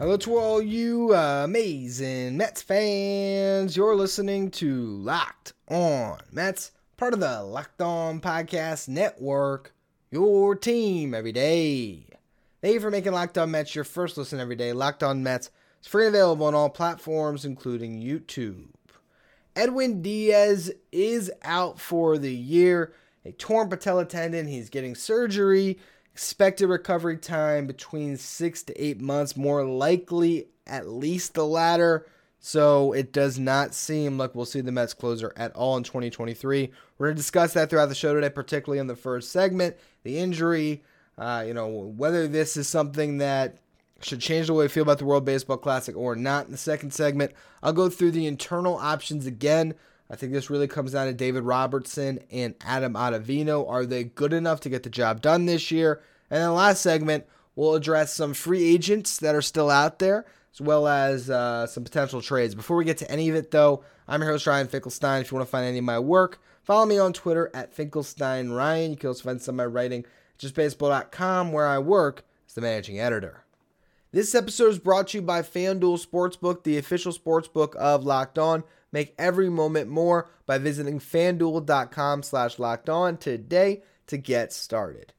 Hello to all you amazing Mets fans. You're listening to Locked On Mets, part of the Locked On Podcast Network, your team every day. Thank you for making Locked On Mets your first listen every day. Locked On Mets is free and available on all platforms, including YouTube. Edwin Diaz is out for the year. A torn patella tendon. He's getting surgery. Expected recovery time between six to eight months, more likely at least the latter. So it does not seem like we'll see the Mets closer at all in 2023. We're going to discuss that throughout the show today, particularly in the first segment. The injury, uh, you know, whether this is something that should change the way we feel about the World Baseball Classic or not. In the second segment, I'll go through the internal options again. I think this really comes down to David Robertson and Adam Ottavino. Are they good enough to get the job done this year? And then last segment, we'll address some free agents that are still out there, as well as uh, some potential trades. Before we get to any of it, though, I'm your host, Ryan Finkelstein. If you want to find any of my work, follow me on Twitter at Finkelstein Ryan. You can also find some of my writing at justbaseball.com, where I work as the managing editor. This episode is brought to you by FanDuel Sportsbook, the official sportsbook of Locked On. Make every moment more by visiting fanduel.com slash locked on today to get started.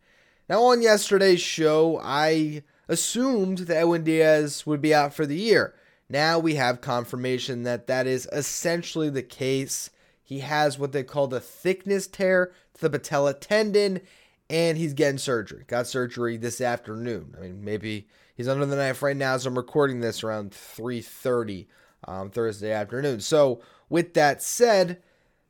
Now, on yesterday's show, I assumed that Edwin Diaz would be out for the year. Now we have confirmation that that is essentially the case. He has what they call the thickness tear to the patella tendon, and he's getting surgery. Got surgery this afternoon. I mean, maybe he's under the knife right now as I'm recording this around 3:30 um, Thursday afternoon. So, with that said,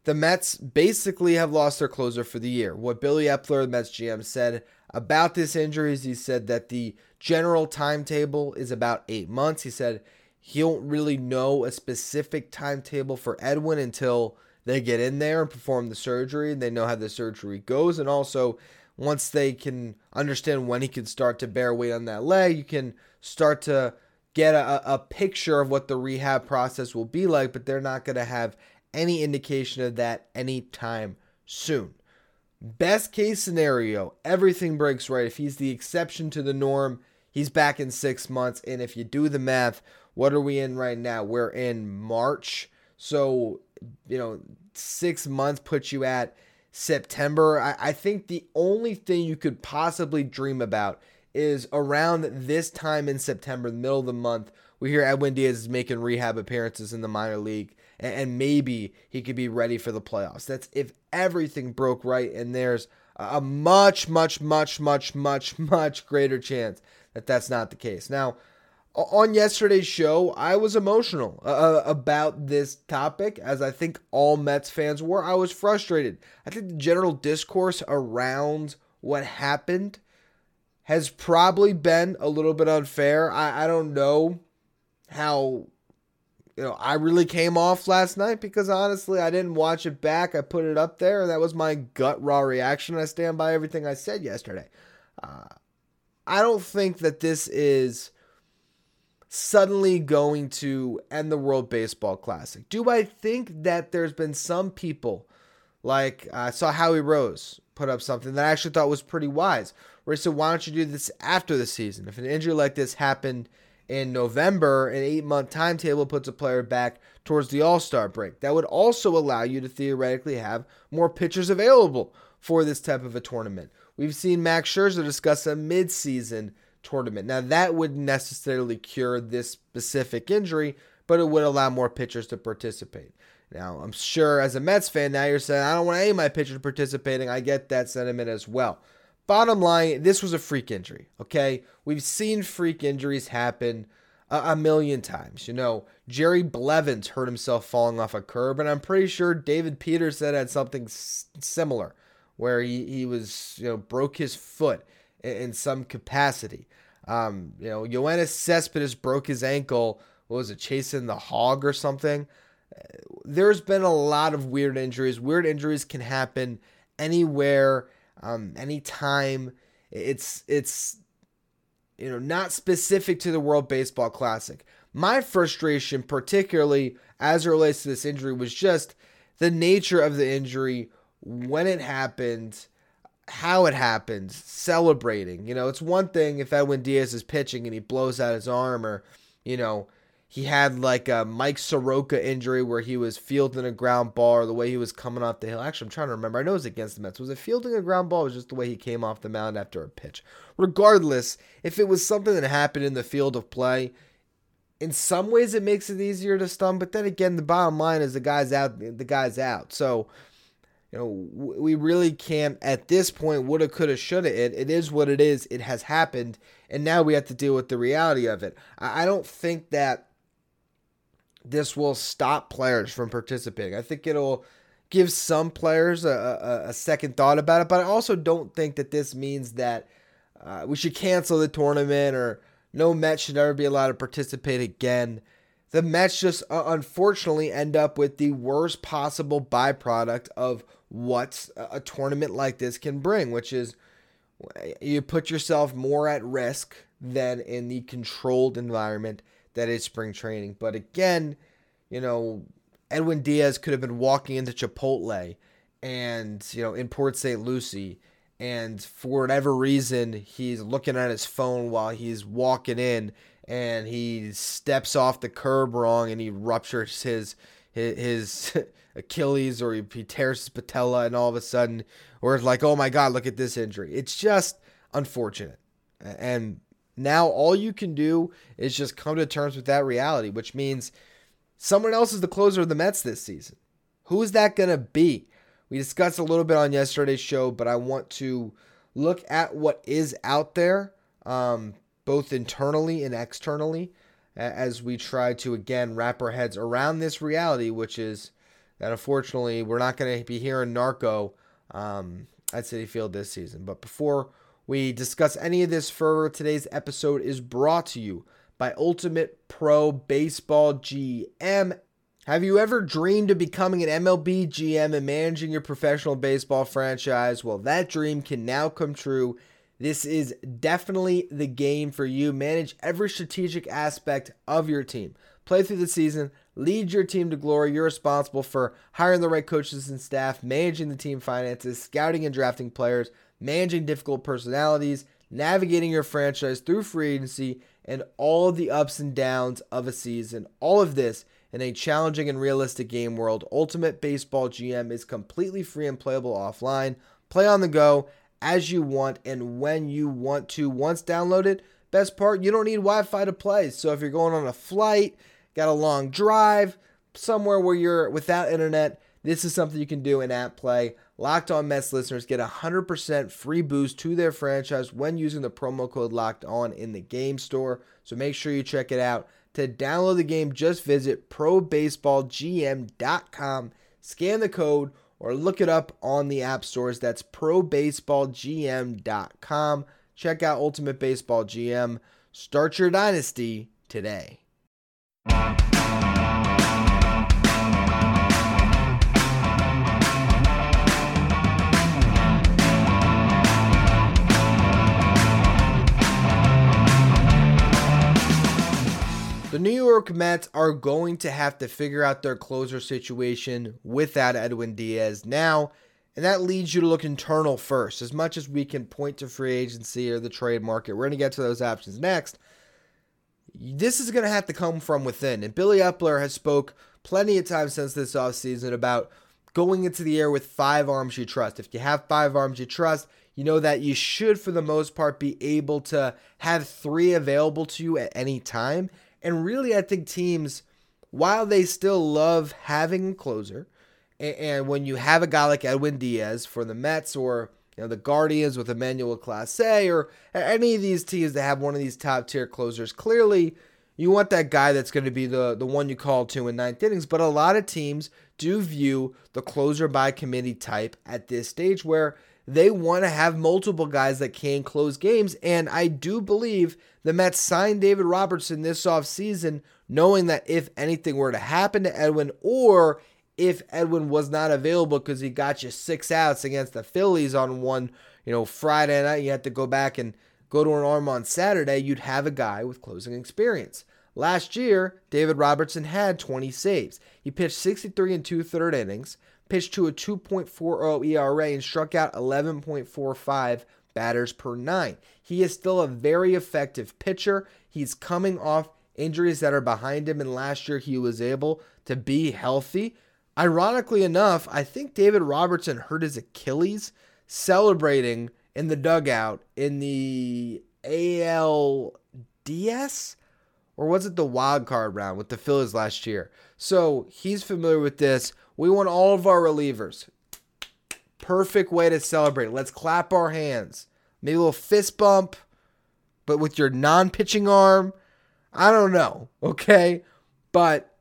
the Mets basically have lost their closer for the year. What Billy Eppler, the Mets GM, said about this injury is he said that the general timetable is about eight months. He said he don't really know a specific timetable for Edwin until they get in there and perform the surgery. And they know how the surgery goes, and also once they can understand when he can start to bear weight on that leg, you can start to get a, a picture of what the rehab process will be like, but they're not going to have any indication of that anytime soon. Best case scenario, everything breaks right. If he's the exception to the norm, he's back in six months. And if you do the math, what are we in right now? We're in March. So, you know, six months puts you at September. I, I think the only thing you could possibly dream about is around this time in September, the middle of the month, we hear Edwin Diaz is making rehab appearances in the minor league, and, maybe he could be ready for the playoffs. That's if everything broke right, and there's a much, much, much, much, much, much greater chance that that's not the case. Now, on yesterday's show, I was emotional uh, about this topic, as I think all Mets fans were. I was frustrated. I think the general discourse around what happened has probably been a little bit unfair. I, I don't know how you know I really came off last night because honestly I didn't watch it back. I put it up there and that was my gut raw reaction. I stand by everything I said yesterday. Uh, I don't think that this is suddenly going to end the World Baseball Classic. Do I think that there's been some people like I saw Howie Rose put up something that I actually thought was pretty wise, where he said, "Why don't you do this after the season? If an injury like this happened." in November, an eight month timetable puts a player back towards the All Star break. That would also allow you to theoretically have more pitchers available for this type of a tournament. We've seen Max Scherzer discuss a mid-season tournament. Now, that wouldn't necessarily cure this specific injury, but it would allow more pitchers to participate. Now, I'm sure as a Mets fan, now you're saying, I don't want any of my pitchers participating. I get that sentiment as well. Bottom line, this was a freak injury, okay? We've seen freak injuries happen a, a, million times. You know, Jerry Blevins hurt himself falling off a curb, and I'm pretty sure David Peterson had something s- similar where he, he was, you know, broke his foot in, in some capacity. Um, you know, Yoenis Cespedes broke his ankle what was it, chasing the hog or something. There's been a lot of weird injuries. Weird injuries can happen anywhere, um, anytime. It's it's you know not specific to the World Baseball Classic. My frustration, particularly as it relates to this injury, was just the nature of the injury when it happened how it happened, celebrating. You know, it's one thing if Edwin Diaz is pitching and he blows out his arm, or, you know, he had like a Mike Soroka injury where he was fielding a ground ball or the way he was coming off the hill. Actually, I'm trying to remember. I know it was against the Mets. Was it fielding a ground ball? It was just the way he came off the mound after a pitch. Regardless, if it was something that happened in the field of play, in some ways it makes it easier to stun. But then again, the bottom line is the guy's out. The guy's out. So you know, we really can't at this point woulda, coulda, shoulda. It it is what it is. It has happened, and now we have to deal with the reality of it. I don't think that this will stop players from participating. I think it'll give some players a, a, a second thought about it, but I also don't think that this means that uh, we should cancel the tournament or no Met should ever be allowed to participate again the Mets just uh, unfortunately end up with the worst possible byproduct of what a tournament like this can bring, which is you put yourself more at risk than in the controlled environment that is spring training. But again, you know, Edwin Diaz could have been walking into Chipotle and, you know, in Port St. Lucie, and for whatever reason, he's looking at his phone while he's walking in and he steps off the curb wrong and he ruptures his his, his Achilles or he, he tears his patella and all of a sudden or it's like oh my god look at this injury it's just unfortunate and now all you can do is just come to terms with that reality which means someone else is the closer of the Mets this season who is that going to be we discussed a little bit on yesterday's show but I want to look at what is out there um, both internally and externally, as we try to again wrap our heads around this reality, which is that unfortunately we're not going to be hearing Narco um, at Citi Field this season. But before we discuss any of this further, today's episode is brought to you by Ultimate Pro Baseball GM. Have you ever dreamed of becoming an MLB GM and managing your professional baseball franchise? Well, that dream can now come true this is definitely the game for you. Manage every strategic aspect of your team. Play through the season, lead your team to glory. You're responsible for hiring the right coaches and staff, managing the team finances, scouting and drafting players, managing difficult personalities, navigating your franchise through free agency, and all the ups and downs of a season. All of this in a challenging and realistic game world. Ultimate Baseball GM is completely free and playable offline. Play on the go as you want and when you want to. Once downloaded, best part, you don't need Wi Fi to play. So if you're going on a flight, got a long drive, somewhere where you're without internet, this is something you can do in app play. Locked on Mets listeners get a 100% free boost to their franchise when using the promo code Locked On in the game store. So make sure you check it out. To download the game, just visit probaseballgm.com, scan the code, or look it up on the app stores. That's probaseballgm.com. Check out Ultimate Baseball GM. Start your dynasty today. New York Mets are going to have to figure out their closer situation without Edwin Diaz now, and that leads you to look internal first. As much as we can point to free agency or the trade market, we're going to get to those options next. This is going to have to come from within. And Billy Eppler has spoke plenty of times since this offseason about going into the air with five arms you trust. If you have five arms you trust, you know that you should, for the most part, be able to have three available to you at any time. And really, I think teams, while they still love having a closer, and, and when you have a guy like Edwin Diaz for the Mets or you know the Guardians with Emmanuel Clase or any of these teams that have one of these top tier closers, clearly you want that guy that's going to be the the one you call to in ninth innings. But a lot of teams do view the closer by committee type at this stage where they want to have multiple guys that can close games. And I do believe the Mets signed David Robertson this offseason knowing that if anything were to happen to Edwin or if Edwin was not available because he got you six outs against the Phillies on one, you know, Friday night, you had to go back and go to an arm on Saturday, you'd have a guy with closing experience. Last year, David Robertson had 20 saves. He pitched 63 and two third innings, pitched to a 2.40 ERA, and struck out 11.45 batters per nine. He is still a very effective pitcher. He's coming off injuries that are behind him, and last year he was able to be healthy. Ironically enough, I think David Robertson hurt his Achilles celebrating in the dugout in the ALDS or was it the wild card round with the Phillies last year? So he's familiar with this. We want all of our relievers. Perfect way to celebrate. Let's clap our hands. Maybe a little fist bump, but with your non pitching arm. I don't know. Okay. But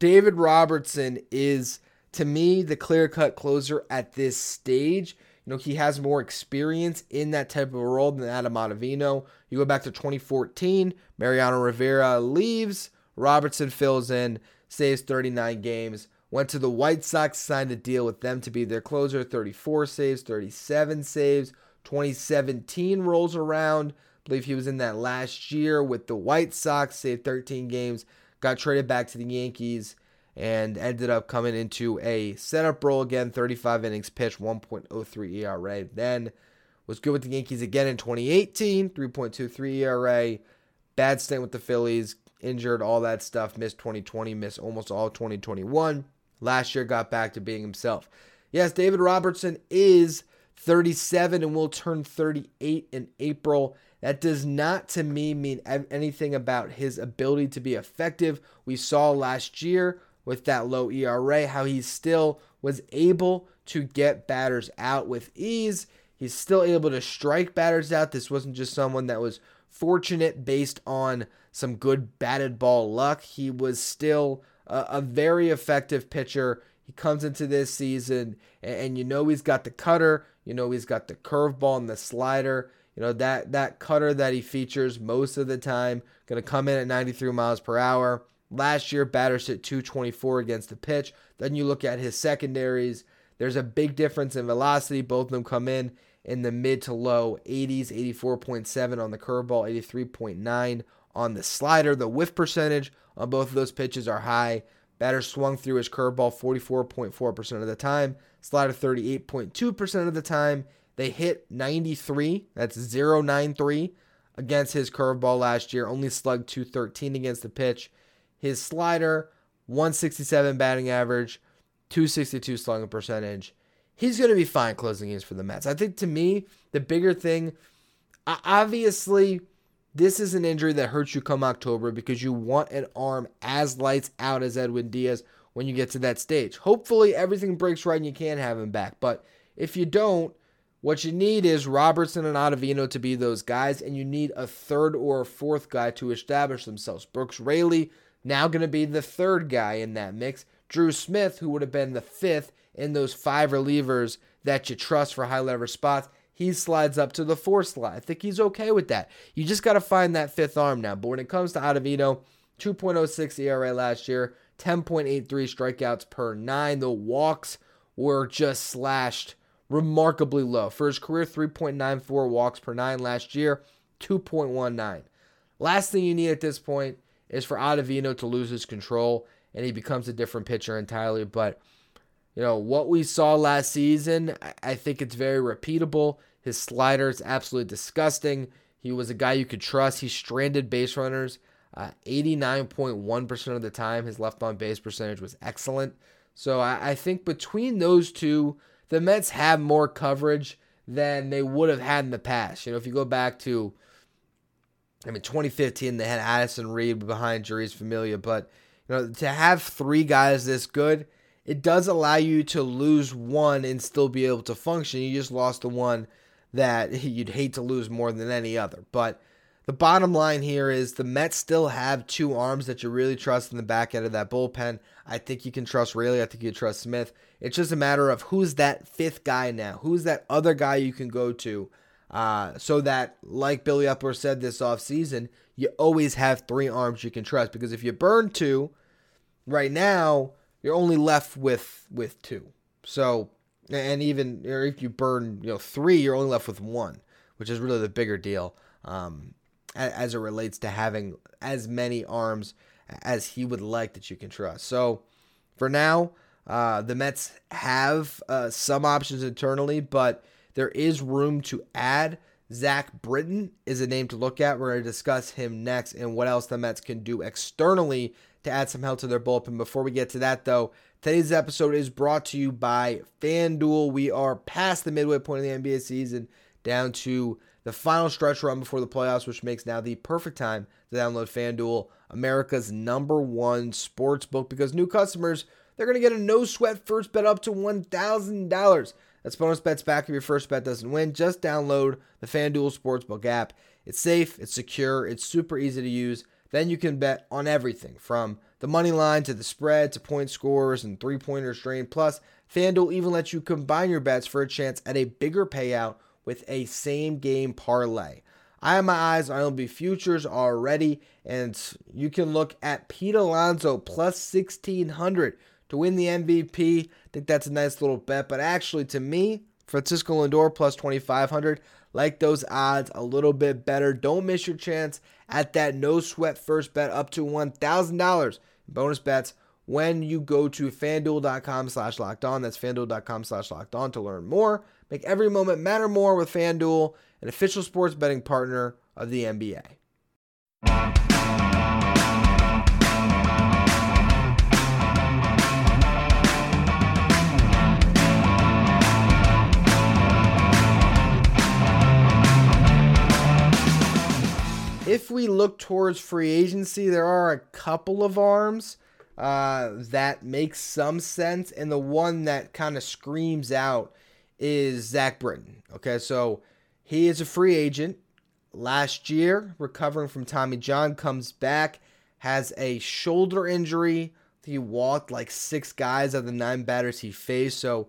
David Robertson is, to me, the clear cut closer at this stage. You know, he has more experience in that type of role than Adam Ottavino. You go back to 2014, Mariano Rivera leaves, Robertson fills in, saves 39 games. Went to the White Sox, signed a deal with them to be their closer, 34 saves, 37 saves. 2017 rolls around. I believe he was in that last year with the White Sox, saved 13 games, got traded back to the Yankees and ended up coming into a setup role again 35 innings pitched 1.03 ERA then was good with the Yankees again in 2018 3.23 ERA bad stint with the Phillies injured all that stuff missed 2020 missed almost all 2021 last year got back to being himself. Yes David Robertson is 37 and will turn 38 in April that does not to me mean anything about his ability to be effective we saw last year with that low ERA, how he still was able to get batters out with ease. He's still able to strike batters out. This wasn't just someone that was fortunate based on some good batted ball luck. He was still a, a very effective pitcher. He comes into this season, and, and you know he's got the cutter, you know he's got the curveball and the slider. You know that that cutter that he features most of the time going to come in at 93 miles per hour. Last year, batters hit 224 against the pitch. Then you look at his secondaries. There's a big difference in velocity. Both of them come in in the mid to low 80s, 84.7 on the curveball, 83.9 on the slider. The whiff percentage on both of those pitches are high. Batter swung through his curveball 44.4% of the time, slider 38.2% of the time. They hit 93, that's 093 against his curveball last year, only slugged 213 against the pitch. His slider, 167 batting average, 262 slugging percentage. He's going to be fine closing games for the Mets. I think to me, the bigger thing, obviously, this is an injury that hurts you come October because you want an arm as lights out as Edwin Diaz when you get to that stage. Hopefully, everything breaks right and you can have him back. But if you don't, what you need is Robertson and Ottavino to be those guys, and you need a third or a fourth guy to establish themselves. Brooks Raley now going to be the third guy in that mix. Drew Smith, who would have been the fifth in those five relievers that you trust for high leverage spots, he slides up to the fourth slot. I think he's okay with that. You just got to find that fifth arm now. But when it comes to Ottavino, 2.06 ERA last year, 10.83 strikeouts per nine. The walks were just slashed remarkably low. For his career, 3.94 walks per nine last year, 2.19. Last thing you need at this point is for Ottavino to lose his control and he becomes a different pitcher entirely. But, you know, what we saw last season, I think it's very repeatable. His slider is absolutely disgusting. He was a guy you could trust. He stranded base runners uh, 89.1% of the time. His left on base percentage was excellent. So I, I think between those two, the Mets have more coverage than they would have had in the past. You know, if you go back to I mean, 2015 they had Addison Reed behind Jeurys Familia, but you know to have three guys this good, it does allow you to lose one and still be able to function. You just lost the one that you'd hate to lose more than any other. But the bottom line here is the Mets still have two arms that you really trust in the back end of that bullpen. I think you can trust Raley. I think you trust Smith. It's just a matter of who's that fifth guy now. Who's that other guy you can go to uh, so that, like Billy Eppler said this offseason, you always have three arms you can trust. Because if you burn two, right now you're only left with with two. So, and even or if you burn you know three, you're only left with one, which is really the bigger deal um, as it relates to having as many arms as he would like that you can trust. So, for now, uh, the Mets have uh, some options internally, but there is room to add. Zack Britton is a name to look at. We're going to discuss him next and what else the Mets can do externally to add some help to their bullpen. Before we get to that, though, today's episode is brought to you by FanDuel. We are past the midway point of the NBA season, down to the final stretch run before the playoffs, which makes now the perfect time to download FanDuel, America's number one sports book, because new customers, they're going to get a no sweat first bet up to $1,000. That's bonus bets back if your first bet doesn't win. Just download the FanDuel Sportsbook app. It's safe, it's secure, it's super easy to use. Then you can bet on everything from the money line to the spread to point scores and three pointers drained. Plus, FanDuel even lets you combine your bets for a chance at a bigger payout with a same game parlay. I have my eyes on MLB futures already, and you can look at Pete Alonso plus 1600 to win the MVP. I think that's a nice little bet. But actually, to me, Francisco Lindor plus 2,500, like those odds a little bit better. Don't miss your chance at that no sweat first bet up to $1,000 bonus bets when you go to fanduel.com slash locked on. That's fanduel.com slash locked on to learn more. Make every moment matter more with FanDuel, an official sports betting partner of the NBA. if we look towards free agency, there are a couple of arms uh, that make some sense, and the one that kind of screams out is Zack Britton. Okay, so he is a free agent. Last year, recovering from Tommy John, comes back, has a shoulder injury. He walked like six guys out of the nine batters he faced, so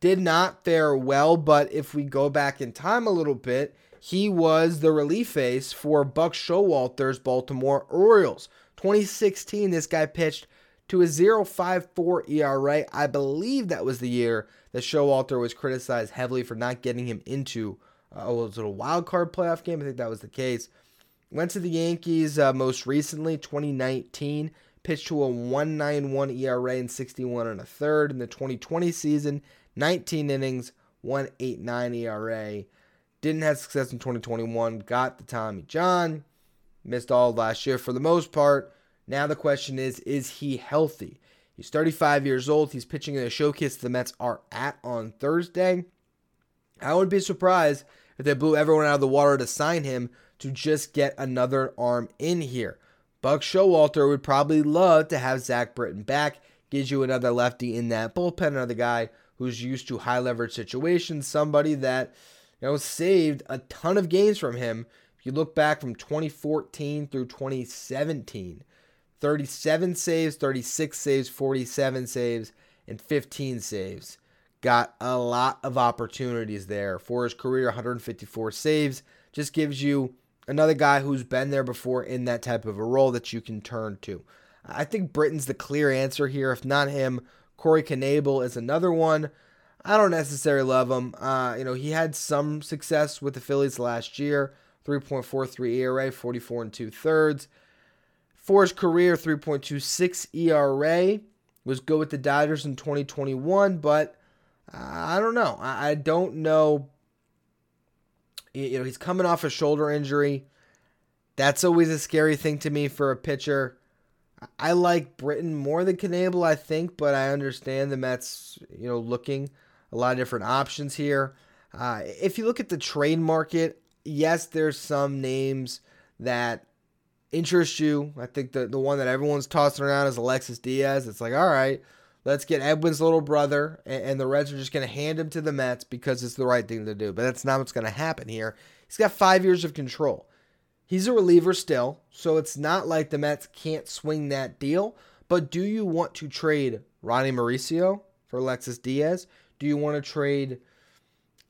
did not fare well. But if we go back in time a little bit, he was the relief ace for Buck Showalter's Baltimore Orioles. 2016, this guy pitched to a 0.54 ERA. I believe that was the year that Showalter was criticized heavily for not getting him into uh, a wild card playoff game? I think that was the case. Went to the Yankees uh, most recently, 2019. Pitched to a 1.91 ERA and 61 and a third in the 2020 season. 19 innings, 1.89 ERA. Didn't have success in 2021. Got the Tommy John. Missed all last year for the most part. Now the question is, is he healthy? He's 35 years old. He's pitching in a showcase the Mets are at on Thursday. I wouldn't be surprised if they blew everyone out of the water to sign him to just get another arm in here. Buck Showalter would probably love to have Zack Britton back. Gives you another lefty in that bullpen, another guy who's used to high leverage situations, somebody that you know, saved a ton of games from him. If you look back from 2014 through 2017, 37 saves, 36 saves, 47 saves, and 15 saves. Got a lot of opportunities there for his career, 154 saves. Just gives you another guy who's been there before in that type of a role that you can turn to. I think Britton's the clear answer here. If not him, Corey Knebel is another one. I don't necessarily love him. Uh, you know, he had some success with the Phillies last year. 3.43 ERA, 44 and two thirds. For his career, 3.26 ERA was good with the Dodgers in 2021, but uh, I don't know. I, don't know. You know, he's coming off a shoulder injury. That's always a scary thing to me for a pitcher. I like Britton more than Knebel, I think, but I understand the Mets, you know, looking a lot of different options here. Uh, if you look at the trade market, yes, there's some names that interest you. I think the, the one that everyone's tossing around is Alexis Diaz. It's like, all right, let's get Edwin's little brother, and, and the Reds are just going to hand him to the Mets because it's the right thing to do. But that's not what's going to happen here. He's got five years of control. He's a reliever still, so it's not like the Mets can't swing that deal. But do you want to trade Ronny Mauricio for Alexis Diaz? Do you want to trade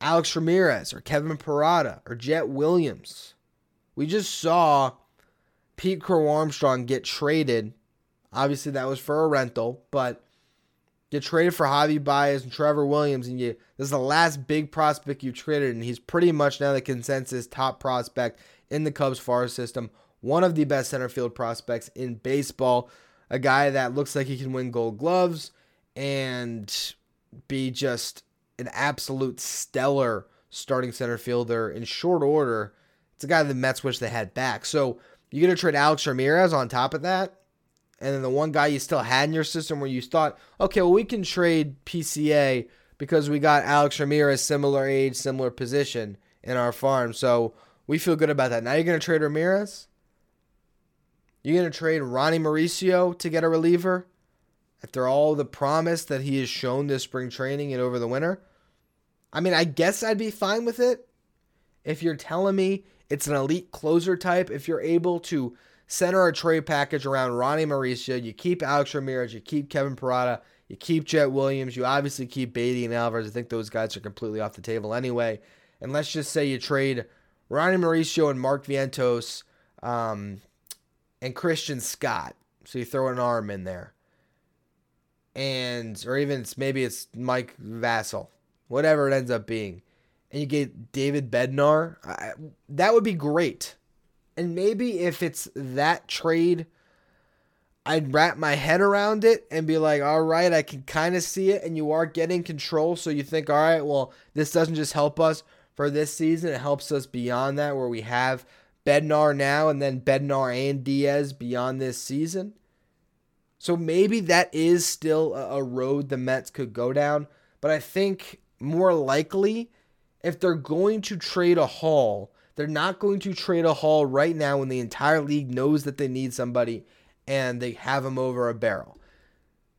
Alex Ramirez or Kevin Parada or Jett Williams. We just saw Pete Crow Armstrong get traded. Obviously, that was for a rental, but get traded for Javi Baez and Trevor Williams, and you this is the last big prospect you traded, and he's pretty much now the consensus top prospect in the Cubs farm system. One of the best center field prospects in baseball. A guy that looks like he can win gold gloves and be just an absolute stellar starting center fielder in short order. It's a guy the Mets wish they had back. So you're going to trade Alex Ramirez on top of that. And then the one guy you still had in your system where you thought, okay, well, we can trade PCA because we got Alex Ramirez, similar age, similar position in our farm. So we feel good about that. Now you're going to trade Ramirez? You're going to trade Ronny Mauricio to get a reliever? after all the promise that he has shown this spring training and over the winter, I mean, I guess I'd be fine with it. If you're telling me it's an elite closer type, if you're able to center a trade package around Ronny Mauricio, you keep Alex Ramirez, you keep Kevin Parada, you keep Jett Williams, you obviously keep Baty and Alvarez. I think those guys are completely off the table anyway. And let's just say you trade Ronny Mauricio and Mark Vientos um, and Christian Scott. So you throw an arm in there and or even it's maybe it's Mike Vasil, whatever it ends up being, and you get David Bednar, I, that would be great. And maybe if it's that trade, I'd wrap my head around it and be like, all right, I can kind of see it, and you are getting control. So you think, all right, well, this doesn't just help us for this season, it helps us beyond that, where we have Bednar now and then Bednar and Diaz beyond this season. So maybe that is still a road the Mets could go down. But I think more likely, if they're going to trade a haul, they're not going to trade a haul right now when the entire league knows that they need somebody and they have him over a barrel.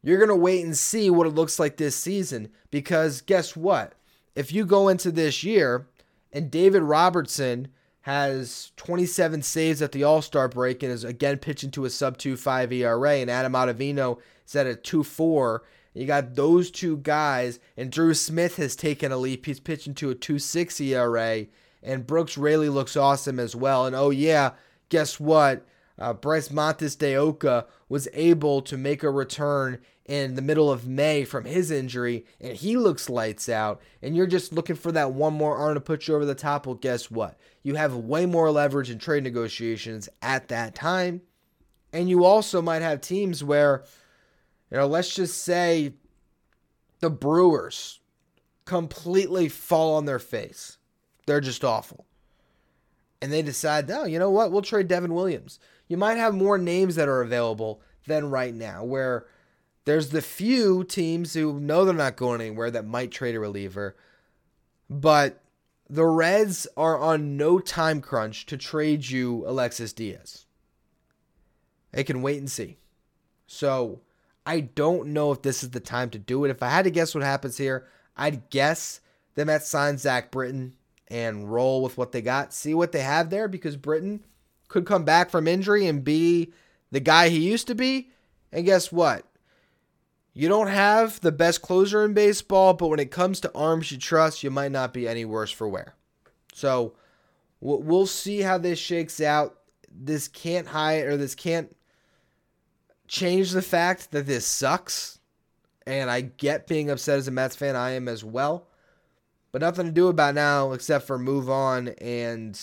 You're going to wait and see what it looks like this season because guess what? If you go into this year and David Robertson has 27 saves at the All Star break and is again pitching to a sub 2.5 ERA, and Adam Ottavino is at a 2.4. You got those two guys, and Drew Smith has taken a leap. He's pitching to a 2.6 ERA, and Brooks Raley looks awesome as well. And oh yeah, guess what? Uh, Bryce Montes de Oca was able to make a return in the middle of May from his injury, and he looks lights out. And you're just looking for that one more arm to put you over the top. Well, guess what? You have way more leverage in trade negotiations at that time. And you also might have teams where, you know, let's just say the Brewers completely fall on their face. They're just awful. And they decide, oh, you know what? We'll trade Devin Williams. You might have more names that are available than right now, where there's the few teams who know they're not going anywhere that might trade a reliever, but the Reds are on no time crunch to trade you Alexis Diaz. They can wait and see. So I don't know if this is the time to do it. If I had to guess what happens here, I'd guess the Mets sign Zack Britton and roll with what they got. See what they have there because Britton could come back from injury and be the guy he used to be. And guess what? You don't have the best closer in baseball, but when it comes to arms you trust, you might not be any worse for wear. So we'll see how this shakes out. This can't hide or this can't change the fact that this sucks. And I get being upset as a Mets fan. I am as well. But nothing to do about now except for move on and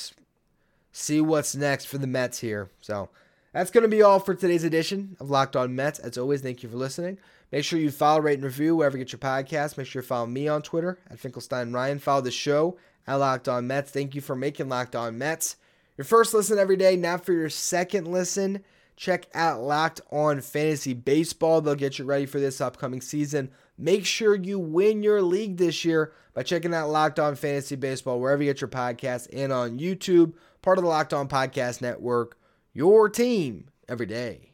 see what's next for the Mets here. So that's going to be all for today's edition of Locked On Mets. As always, thank you for listening. Make sure you follow, rate, and review wherever you get your podcast. Make sure you follow me on Twitter at Finkelstein Ryan. Follow the show at Locked On Mets. Thank you for making Locked On Mets your first listen every day. Now for your second listen, check out Locked On Fantasy Baseball. They'll get you ready for this upcoming season. Make sure you win your league this year by checking out Locked On Fantasy Baseball wherever you get your podcasts and on YouTube, part of the Locked On Podcast Network. Your team every day.